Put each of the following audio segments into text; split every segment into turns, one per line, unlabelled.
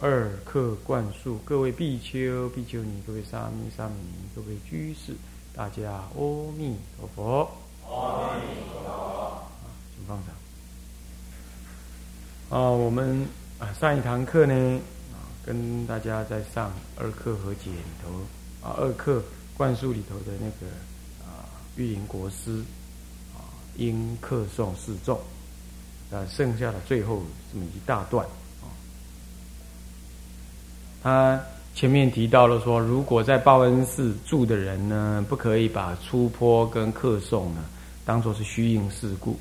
二课灌输，各位比丘、比丘尼，各位沙弥、沙弥尼，各位居士，大家阿弥陀佛。阿弥陀佛啊。请放上。啊，我们啊上一堂课呢啊，跟大家在上二课和解里头啊，二课灌输里头的那个啊玉林国师啊，因课诵示众，啊，剩下的最后这么一大段。他前面提到了说，如果在报恩寺住的人呢，不可以把出坡跟客送呢当做是虚应事故，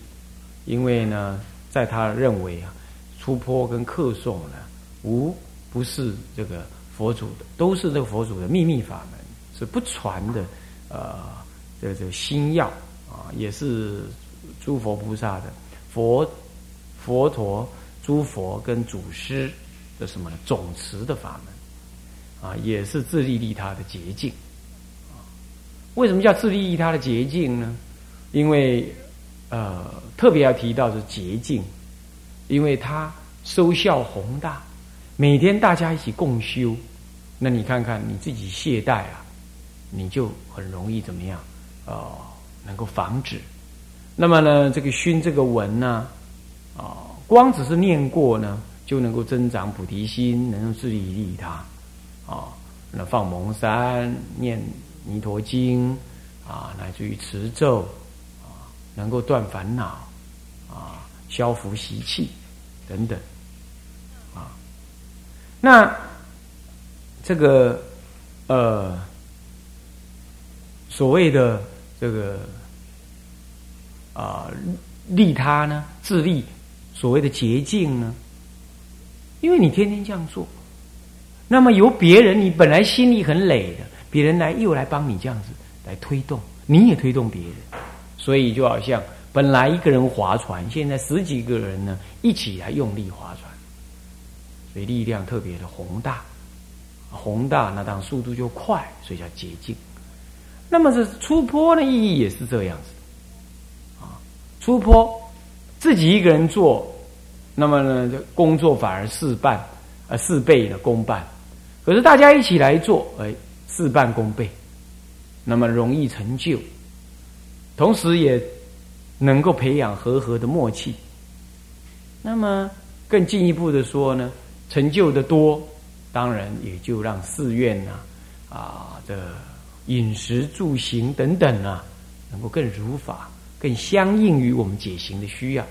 因为呢，在他认为啊，出坡跟客送呢，无不是这个佛祖的，都是这个佛祖的秘密法门，是不传的，呃，这这心药啊，也是诸佛菩萨的佛佛陀诸佛跟祖师。的什么呢？总持的法门，啊，也是自利利他的捷径，为什么叫自利利他的捷径呢？因为，呃，特别要提到是捷径，因为它收效宏大，每天大家一起共修，那你看看你自己懈怠啊，你就很容易怎么样？哦，能够防止。那么呢，这个熏这个文呢，啊，光只是念过呢。就能够增长菩提心，能够自利利他，啊，那放蒙山念弥陀经，啊，乃至于持咒，啊，能够断烦恼，啊，消伏习气等等，啊，那这个呃，所谓的这个啊利他呢，自利，所谓的捷径呢？因为你天天这样做，那么由别人，你本来心里很累的，别人来又来帮你这样子来推动，你也推动别人，所以就好像本来一个人划船，现在十几个人呢一起来用力划船，所以力量特别的宏大，宏大那当然速度就快，所以叫捷径。那么这出坡的意义也是这样子，啊，出坡自己一个人做。那么呢，这工作反而事半，呃，事倍的功半。可是大家一起来做，哎，事半功倍，那么容易成就，同时也能够培养和和的默契。那么更进一步的说呢，成就的多，当然也就让寺院呐，啊的饮食住行等等啊，能够更如法，更相应于我们解行的需要。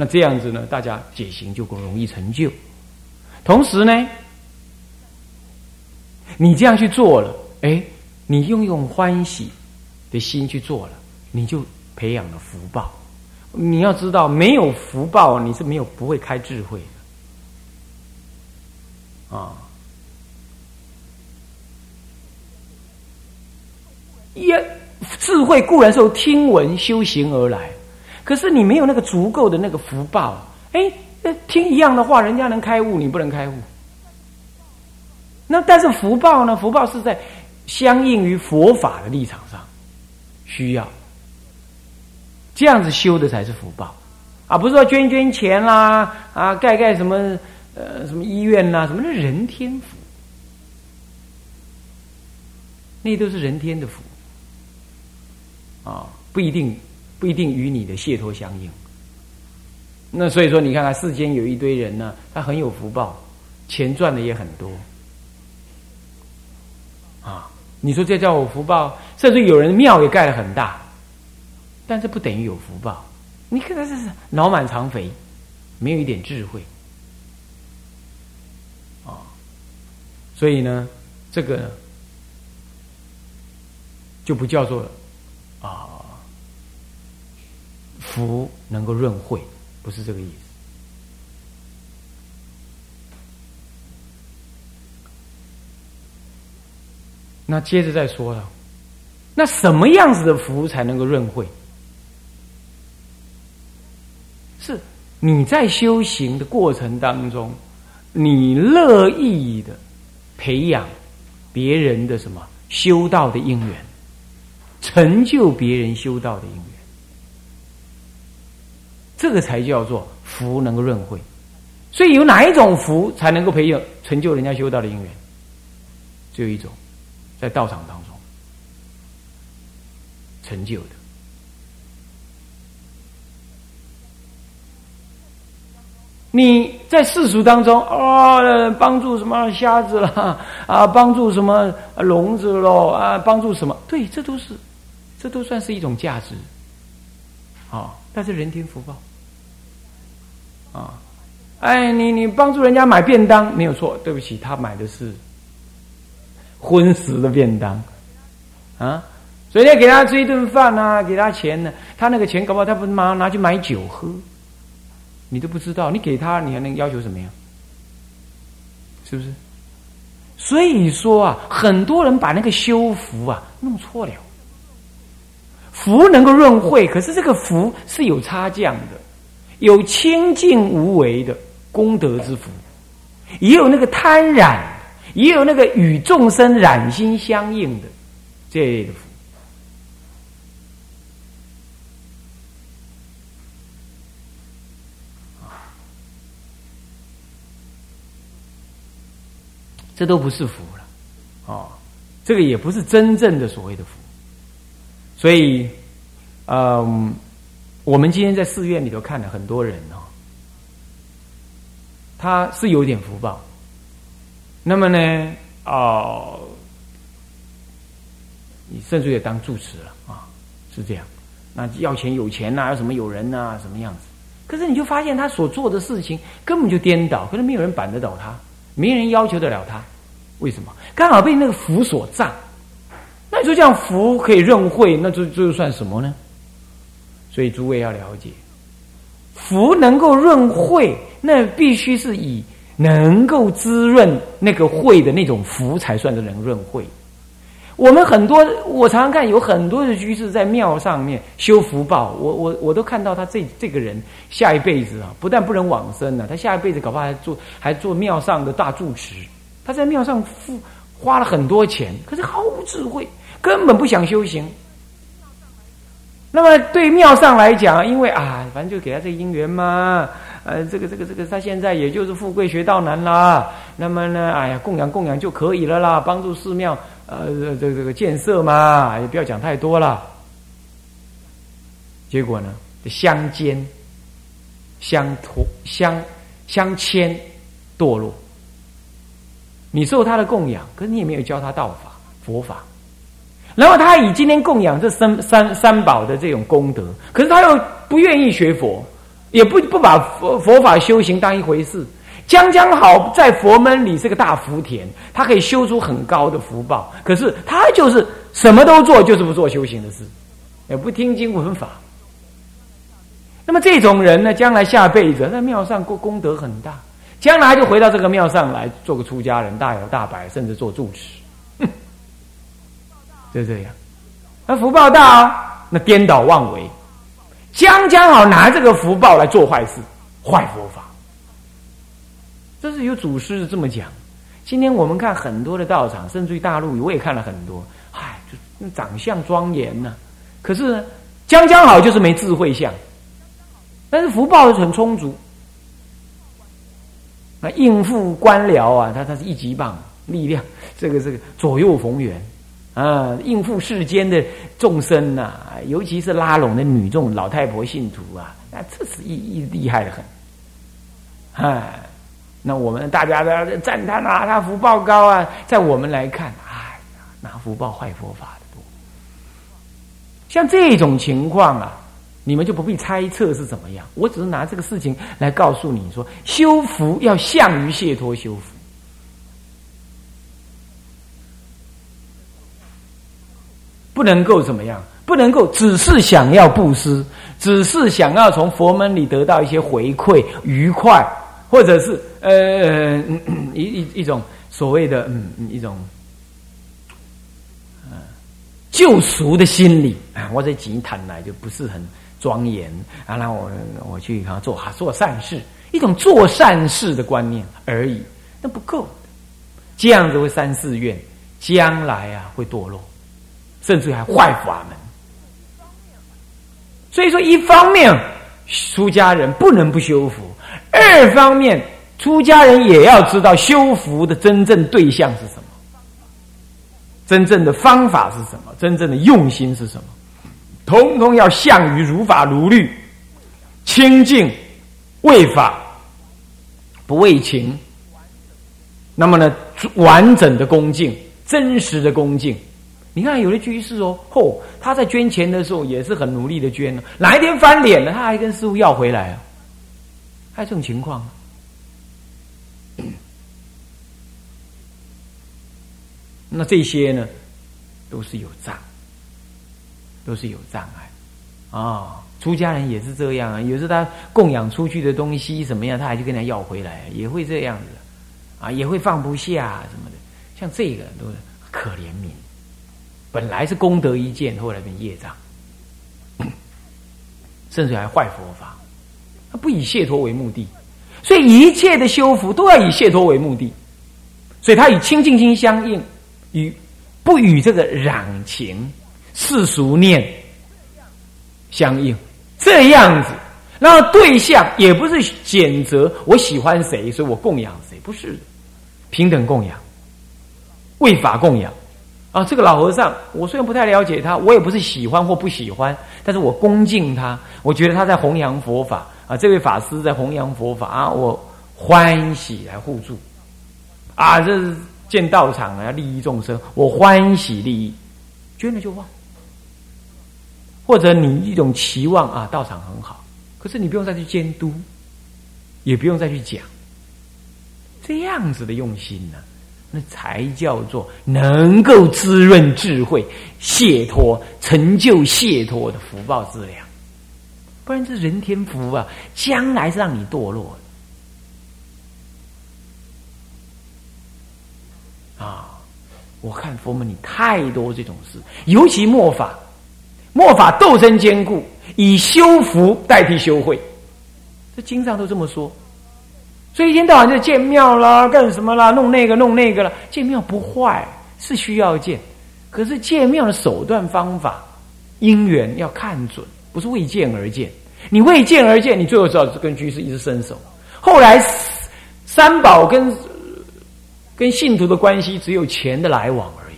那这样子呢，大家解行就更容易成就。同时呢，你这样去做了，哎，你用用欢喜的心去做了，你就培养了福报。你要知道，没有福报，你是没有不会开智慧的啊。也智慧固然是由听闻修行而来。可是你没有那个足够的那个福报，哎，听一样的话，人家能开悟，你不能开悟。那但是福报呢？福报是在相应于佛法的立场上需要这样子修的才是福报啊！不是说捐捐钱啦，啊，盖盖什么呃什么医院啦，什么是人天福，那都是人天的福啊，不一定。不一定与你的解脱相应。那所以说，你看看世间有一堆人呢，他很有福报，钱赚的也很多。啊，你说这叫我福报？甚至有人庙也盖了很大，但这不等于有福报。你看他这是脑满肠肥，没有一点智慧。啊，所以呢，这个就不叫做啊。福能够润慧，不是这个意思。那接着再说了，那什么样子的福才能够润慧？是你在修行的过程当中，你乐意的培养别人的什么修道的因缘，成就别人修道的因缘。这个才叫做福能够润慧。所以有哪一种福才能够培养成就人家修道的因缘？只有一种。在道场当中成就的，你在世俗当中啊，帮助什么瞎子了啊，帮助什么聋子喽啊，帮助什么？对，这都是，这都算是一种价值啊。但是人天福报啊，哎，你你帮助人家买便当没有错，对不起，他买的是。荤食的便当，啊，所以要给他吃一顿饭啊，给他钱呢，他那个钱搞不好他不马上拿去买酒喝，你都不知道，你给他你还能要求什么呀？是不是？所以说啊，很多人把那个修福啊弄错了，福能够润慧，可是这个福是有差价的，有清净无为的功德之福，也有那个贪染。也有那个与众生染心相应的这类的福，这都不是福了，哦，这个也不是真正的所谓的福，所以，嗯，我们今天在寺院里头看了很多人哦，他是有点福报。那么呢？哦，你甚至也当住持了啊？是这样？那要钱有钱呐，要什么有人呐？什么样子？可是你就发现他所做的事情根本就颠倒，可是没有人板得倒他，没人要求得了他。为什么？刚好被那个福所障。那你说这样福可以润慧，那这这又算什么呢？所以诸位要了解，福能够润慧，那必须是以。能够滋润那个慧的那种福，才算是能润慧。我们很多，我常常看有很多的居士在庙上面修福报，我我我都看到他这这个人下一辈子啊，不但不能往生了，他下一辈子搞不好还做还做庙上的大住持。他在庙上付花了很多钱，可是毫无智慧，根本不想修行。那么对庙上来讲，因为啊，反正就给他这个姻缘嘛。呃，这个这个这个，他现在也就是富贵学道难啦。那么呢，哎呀，供养供养就可以了啦，帮助寺庙呃这这个建设嘛，也不要讲太多了。结果呢，相间、相托、相相牵，堕落。你受他的供养，可你也没有教他道法、佛法。然后他以今天供养这三三三宝的这种功德，可是他又不愿意学佛。也不不把佛佛法修行当一回事，将将好在佛门里是个大福田，他可以修出很高的福报。可是他就是什么都做，就是不做修行的事，也不听经闻法。那么这种人呢，将来下辈子在庙上过功德很大，将来就回到这个庙上来做个出家人，大摇大摆，甚至做住持，就这样。那福报大啊，那颠倒妄为。将将好拿这个福报来做坏事，坏佛法。这是有祖师这么讲。今天我们看很多的道场，甚至于大陆，我也看了很多。唉，就长相庄严呢，可是呢将将好就是没智慧相。但是福报是很充足，那应付官僚啊，他他是一级棒，力量这个这个左右逢源。啊，应付世间的众生呐，尤其是拉拢的女众、老太婆信徒啊，那这是一一厉害的很。哎，那我们大家的赞叹啊，他福报高啊，在我们来看，哎呀，拿福报坏佛法的多。像这种情况啊，你们就不必猜测是怎么样，我只是拿这个事情来告诉你说，修福要向于解脱修福。能够怎么样？不能够只是想要布施，只是想要从佛门里得到一些回馈、愉快，或者是呃一一一种所谓的嗯一种救赎的心理啊！我这几谈来就不是很庄严啊，那我我去啊做做善事，一种做善事的观念而已，那不够。这样子会三四愿，将来啊会堕落，甚至还坏法门。所以说，一方面出家人不能不修福，二方面出家人也要知道修福的真正对象是什么。真正的方法是什么？真正的用心是什么？通通要向于如法如律，清净为法，不为情。那么呢，完整的恭敬，真实的恭敬。你看，有的居士哦，嚯，他在捐钱的时候也是很努力的捐呢。哪一天翻脸了，他还跟师傅要回来啊？还有这种情况？那这些呢，都是有障，都是有障碍啊！出家人也是这样啊，有时他供养出去的东西怎么样，他还去跟他要回来，也会这样子啊，也会放不下什么的。像这个都是可怜悯，本来是功德一件，后来变业障，甚至还坏佛法。他不以解脱为目的，所以一切的修福都要以解脱为目的，所以他以清净心相应。与不与这个染情世俗念相应，这样子，那对象也不是选择我喜欢谁，所以我供养谁，不是平等供养，为法供养啊。这个老和尚，我虽然不太了解他，我也不是喜欢或不喜欢，但是我恭敬他，我觉得他在弘扬佛法啊。这位法师在弘扬佛法啊，我欢喜来互助啊，这是。建道场啊，利益众生，我欢喜利益，捐了就忘。或者你一种期望啊，道场很好，可是你不用再去监督，也不用再去讲，这样子的用心呢，那才叫做能够滋润智慧、解脱、成就解脱的福报资粮。不然这人天福啊，将来是让你堕落的。啊！我看佛门里太多这种事，尤其末法，末法斗争坚固，以修福代替修慧，这经上都这么说。所以一天到晚就建庙啦，干什么啦？弄那个弄那个了。建庙不坏，是需要建，可是建庙的手段方法、因缘要看准，不是为建而建。你为建而建，你最后知道跟居士一直伸手。后来三宝跟。跟信徒的关系只有钱的来往而已。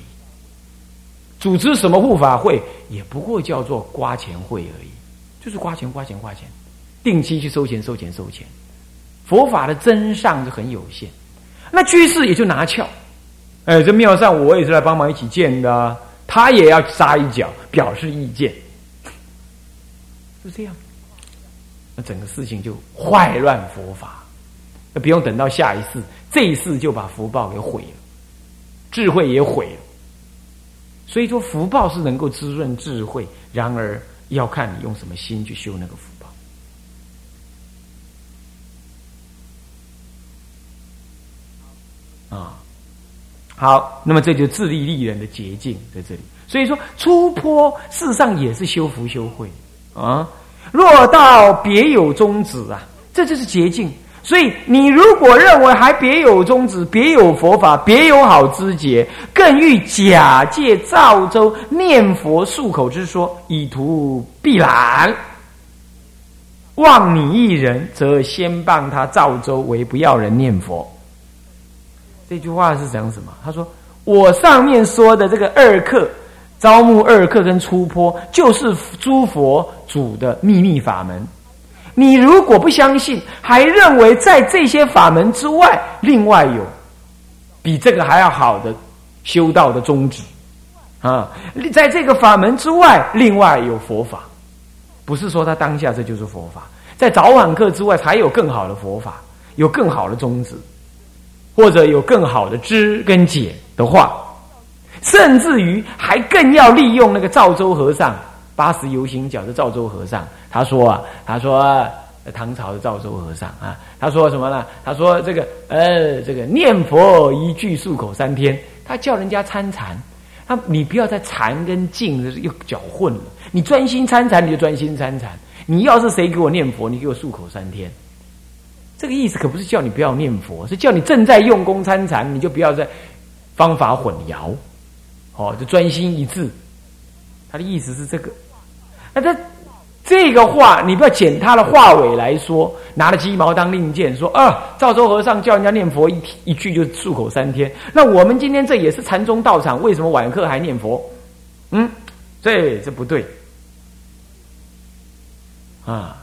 组织什么护法会，也不过叫做刮钱会而已，就是刮钱、刮钱、刮钱，定期去收钱、收钱、收钱。佛法的真相是很有限，那居士也就拿翘。哎，这庙上我也是来帮忙一起建的，他也要扎一脚，表示意见，就这样。那整个事情就坏乱佛法，那不用等到下一次。这一次就把福报给毁了，智慧也毁了。所以说福报是能够滋润智慧，然而要看你用什么心去修那个福啊，好，那么这就自利利人的捷径在这里。所以说出坡事实上也是修福修慧啊。若到别有宗旨啊，这就是捷径。所以，你如果认为还别有宗旨、别有佛法、别有好知节，更欲假借赵州念佛漱口之说，以图避懒，望你一人，则先帮他赵州为不要人念佛。这句话是讲什么？他说：“我上面说的这个二课，招募二课跟出坡，就是诸佛主的秘密法门。”你如果不相信，还认为在这些法门之外，另外有比这个还要好的修道的宗旨啊，在这个法门之外，另外有佛法，不是说他当下这就是佛法，在早晚课之外才有更好的佛法，有更好的宗旨，或者有更好的知跟解的话，甚至于还更要利用那个赵州和尚八十游行脚的赵州和尚。他说啊，他说唐朝的赵州和尚啊，他说什么呢？他说这个呃，这个念佛一句漱口三天，他叫人家参禅，他你不要再禅跟静又搅混了。你专心参禅，你就专心参禅。你要是谁给我念佛，你给我漱口三天。这个意思可不是叫你不要念佛，是叫你正在用功参禅，你就不要再方法混淆，哦，就专心一致。他的意思是这个。那这这个话，你不要捡他的话尾来说，拿了鸡毛当令箭，说啊，赵州和尚叫人家念佛一一句就漱口三天。那我们今天这也是禅宗道场，为什么晚课还念佛？嗯，这这不对啊。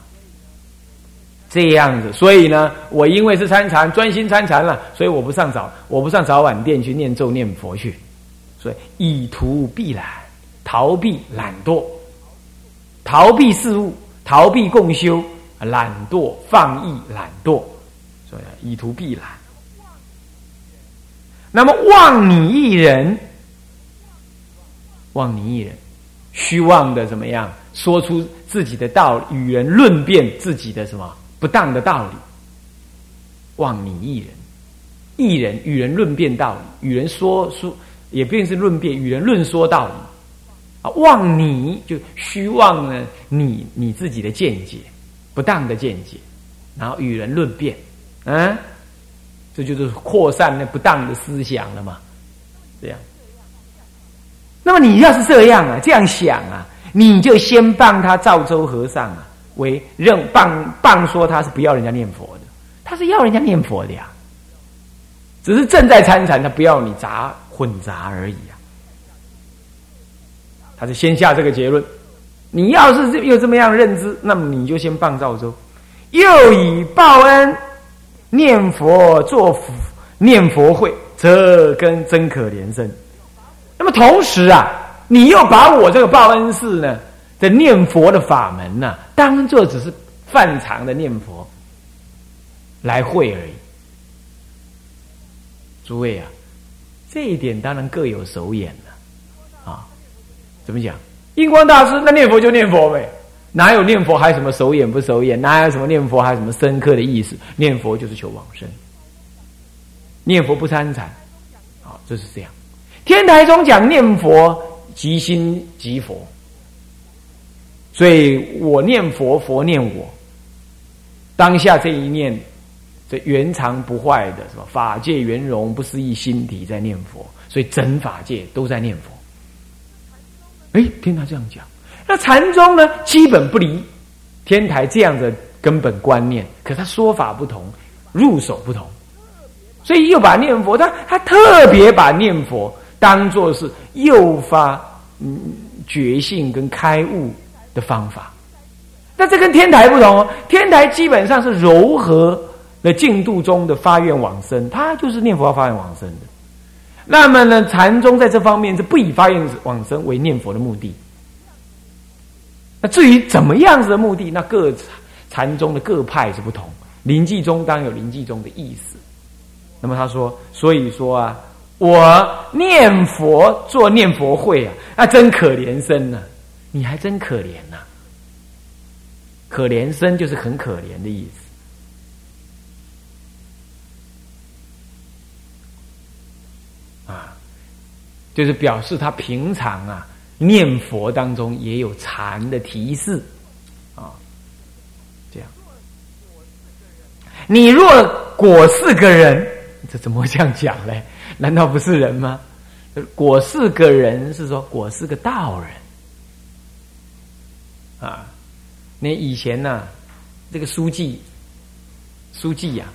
这样子，所以呢，我因为是参禅，专心参禅了，所以我不上早，我不上早晚殿去念咒念佛去，所以以图避懒，逃避懒惰，逃避事物，逃避共修，懒惰放逸懒惰，所以以图避懒。那么望你一人，望你一人，虚妄的怎么样？说出自己的道，与人论辩自己的什么？不当的道理，望你一人，一人与人论辩道理，与人说说，也便是论辩，与人论说道理啊。望你就虚妄呢，你你自己的见解，不当的见解，然后与人论辩，嗯，这就是扩散那不当的思想了嘛。这样，那么你要是这样啊，这样想啊，你就先帮他赵州和尚啊。为认谤谤说他是不要人家念佛的，他是要人家念佛的呀，只是正在参禅，他不要你杂混杂而已啊。他是先下这个结论，你要是又这么样认知，那么你就先谤赵州，又以报恩念佛做念佛会，这跟真可怜生。那么同时啊，你又把我这个报恩寺呢？的念佛的法门呢，当做只是泛常的念佛来会而已。诸位啊，这一点当然各有手眼了啊。怎么讲？印光大师那念佛就念佛呗，哪有念佛还什么手眼不手眼？哪有什么念佛还什么深刻的意思？念佛就是求往生，念佛不参禅，啊，就是这样。天台中讲念佛即心即佛。所以我念佛，佛念我。当下这一念，这圆常不坏的，什么？法界圆融，不思议心体在念佛，所以整法界都在念佛。哎，听他这样讲，那禅宗呢，基本不离天台这样的根本观念，可他说法不同，入手不同，所以又把念佛，他他特别把念佛当做是诱发嗯觉性跟开悟。的方法，那这跟天台不同哦。天台基本上是柔和的进度中的发愿往生，他就是念佛发愿往生的。那么呢，禅宗在这方面是不以发愿往生为念佛的目的。那至于怎么样子的目的，那各禅宗的各派是不同。临济宗当然有临济宗的意思。那么他说，所以说啊，我念佛做念佛会啊，那真可怜生呢。你还真可怜呐！可怜生就是很可怜的意思啊，就是表示他平常啊念佛当中也有禅的提示啊，这样。你若果是个人，这怎么会这样讲呢？难道不是人吗？果是个人是说果是个道人。啊，那以前呢，这个书记，书记呀，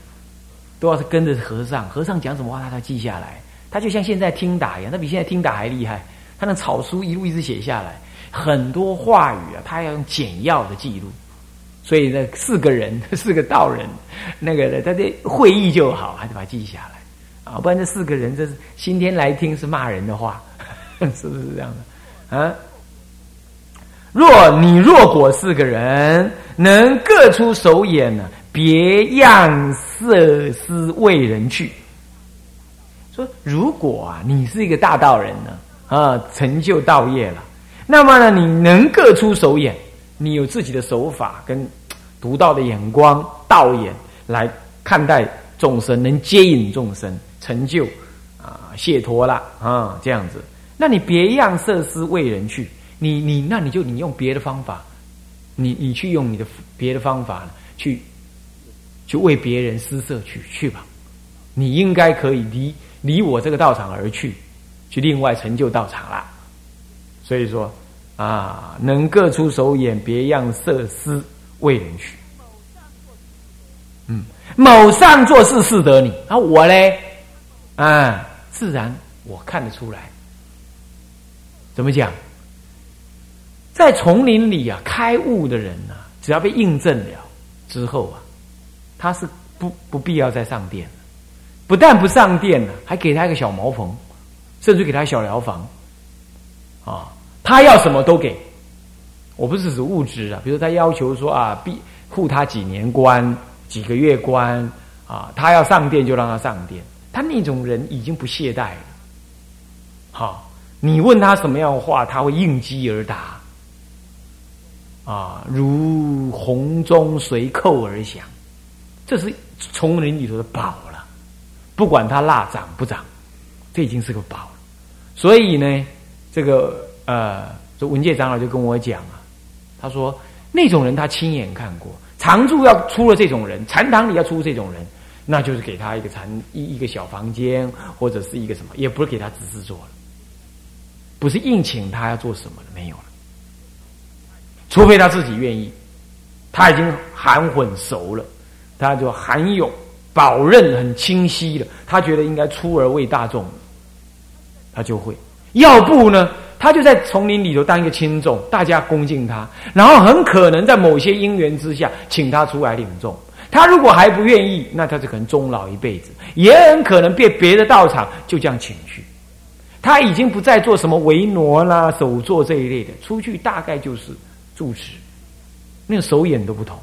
都要是跟着和尚，和尚讲什么话，他他记下来。他就像现在听打一样，他比现在听打还厉害。他那草书一路一直写下来，很多话语啊，他要用简要的记录。所以呢，四个人，四个道人，那个他这会议就好，还得把它记下来啊，不然这四个人这是今天来听是骂人的话，是不是这样的啊？若你若果是个人，能各出手眼呢？别样色思为人去。说如果啊，你是一个大道人呢，啊，成就道业了，那么呢，你能各出手眼，你有自己的手法跟独到的眼光、道眼来看待众生，能接引众生，成就啊解脱了啊，这样子那你别样设施为人去，你你那你就你用别的方法，你你去用你的别的方法去去为别人施舍去去吧。你应该可以离离我这个道场而去，去另外成就道场啦。所以说啊，能各出手眼，别样设施为人去。嗯，某上做事是得你，啊我嘞，啊自然我看得出来。怎么讲？在丛林里啊，开悟的人呢，只要被印证了之后啊，他是不不必要再上殿。不但不上殿了，还给他一个小茅棚，甚至给他小疗房，啊，他要什么都给。我不是指物质啊，比如他要求说啊，必护他几年官、几个月官啊，他要上殿就让他上殿。他那种人已经不懈怠了。好，你问他什么样的话，他会应机而答，啊，如洪钟随扣而响，这是丛林里头的宝了。不管它蜡长不长，这已经是个宝了。所以呢，这个呃，这文界长老就跟我讲啊，他说那种人他亲眼看过，常住要出了这种人，禅堂里要出这种人，那就是给他一个禅一一个小房间，或者是一个什么，也不是给他指示做了，不是硬请他要做什么了，没有了。除非他自己愿意，他已经含混熟了，他就含有。宝刃很清晰了，他觉得应该出而为大众，他就会；要不呢，他就在丛林里头当一个轻重，大家恭敬他，然后很可能在某些因缘之下，请他出来领众。他如果还不愿意，那他就可能终老一辈子，也很可能被别的道场就这样请去。他已经不再做什么维挪啦、手作这一类的，出去大概就是住持，那个手眼都不同。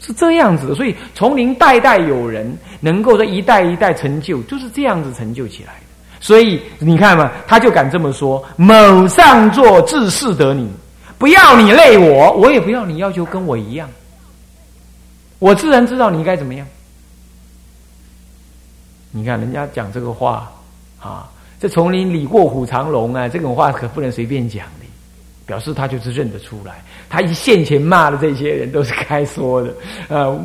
是这样子的，所以丛林代代有人能够在一代一代成就，就是这样子成就起来的。所以你看嘛，他就敢这么说：“某上座自是得你，不要你累我，我也不要你要求跟我一样。我自然知道你应该怎么样。”你看人家讲这个话啊，这丛林里卧虎藏龙啊，这种话可不能随便讲。表示他就是认得出来，他一现前骂的这些人都是该说的，呃，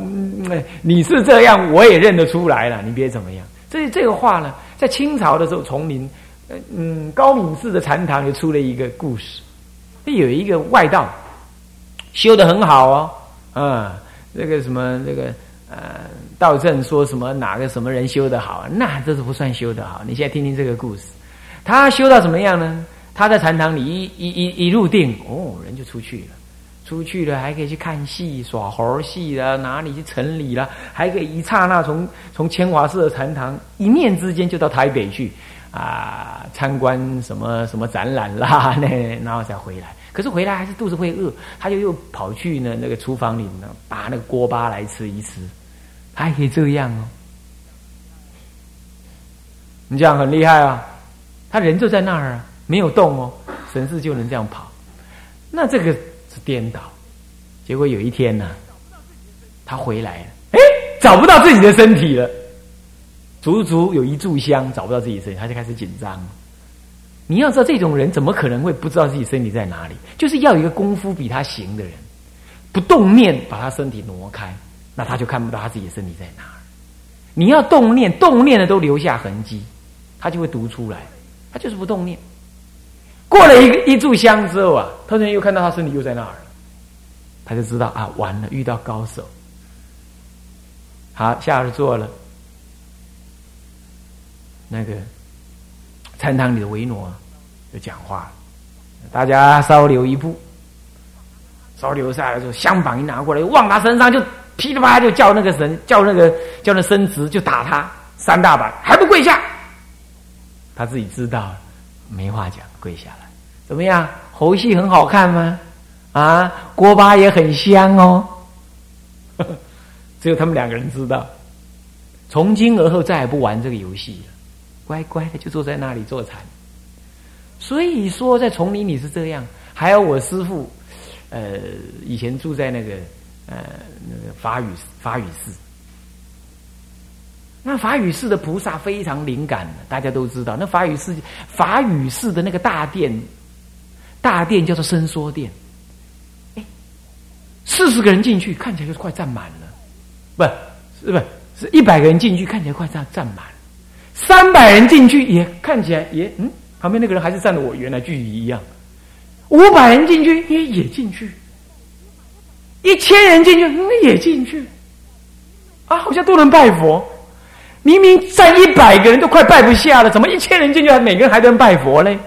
你是这样，我也认得出来了，你别怎么样。这这个话呢，在清朝的时候，丛林，嗯，高敏寺的禅堂就出了一个故事，有一个外道修的很好哦，嗯，那个什么那个呃，道正说什么哪个什么人修的好，那这是不算修的好。你现在听听这个故事，他修到怎么样呢？他在禅堂里一一一一入定，哦，人就出去了，出去了还可以去看戏、耍猴戏啦，哪里去城里了，还可以一刹那从从千华寺的禅堂一念之间就到台北去啊，参观什么什么展览啦，那然后才回来。可是回来还是肚子会饿，他就又跑去呢那个厨房里呢，把那个锅巴来吃一吃，他还可以这样哦。你这样很厉害啊，他人就在那儿啊。没有动哦，神识就能这样跑，那这个是颠倒。结果有一天呢，他回来了，哎，找不到自己的身体了，足足有一炷香找不到自己身体，他就开始紧张。你要知道，这种人怎么可能会不知道自己身体在哪里？就是要一个功夫比他行的人，不动念把他身体挪开，那他就看不到他自己的身体在哪儿。你要动念，动念的都留下痕迹，他就会读出来。他就是不动念。过了一个一炷香之后啊，突然又看到他身体又在那儿了，他就知道啊，完了，遇到高手。好，下了座了，那个禅堂里的维诺就讲话了，大家稍留一步，稍留下来之后，香板一拿过来，往他身上就噼里啪啦就叫那个神，叫那个叫那僧侄就打他三大板，还不跪下？他自己知道。没话讲，跪下来，怎么样？猴戏很好看吗？啊，锅巴也很香哦。只有他们两个人知道。从今而后再也不玩这个游戏了，乖乖的就坐在那里坐禅。所以说，在丛林里是这样。还有我师父，呃，以前住在那个呃那个法语法语寺，
那法语寺的菩萨非常灵感，大家都知道。那法语寺法语寺的那个大殿，大殿叫做伸缩殿。哎，四十个人进去，看起来就快站满了。不是，不是，是一百个人进去，看起来快站站满。三百人进去也看起来也嗯，旁边那个人还是站的我原来距离一样。五百人进去也也进去，一千人进去那也进去，啊，好像都能拜佛。明明站一百个人都快拜不下了，怎么一千人进去，每个人还在拜佛嘞？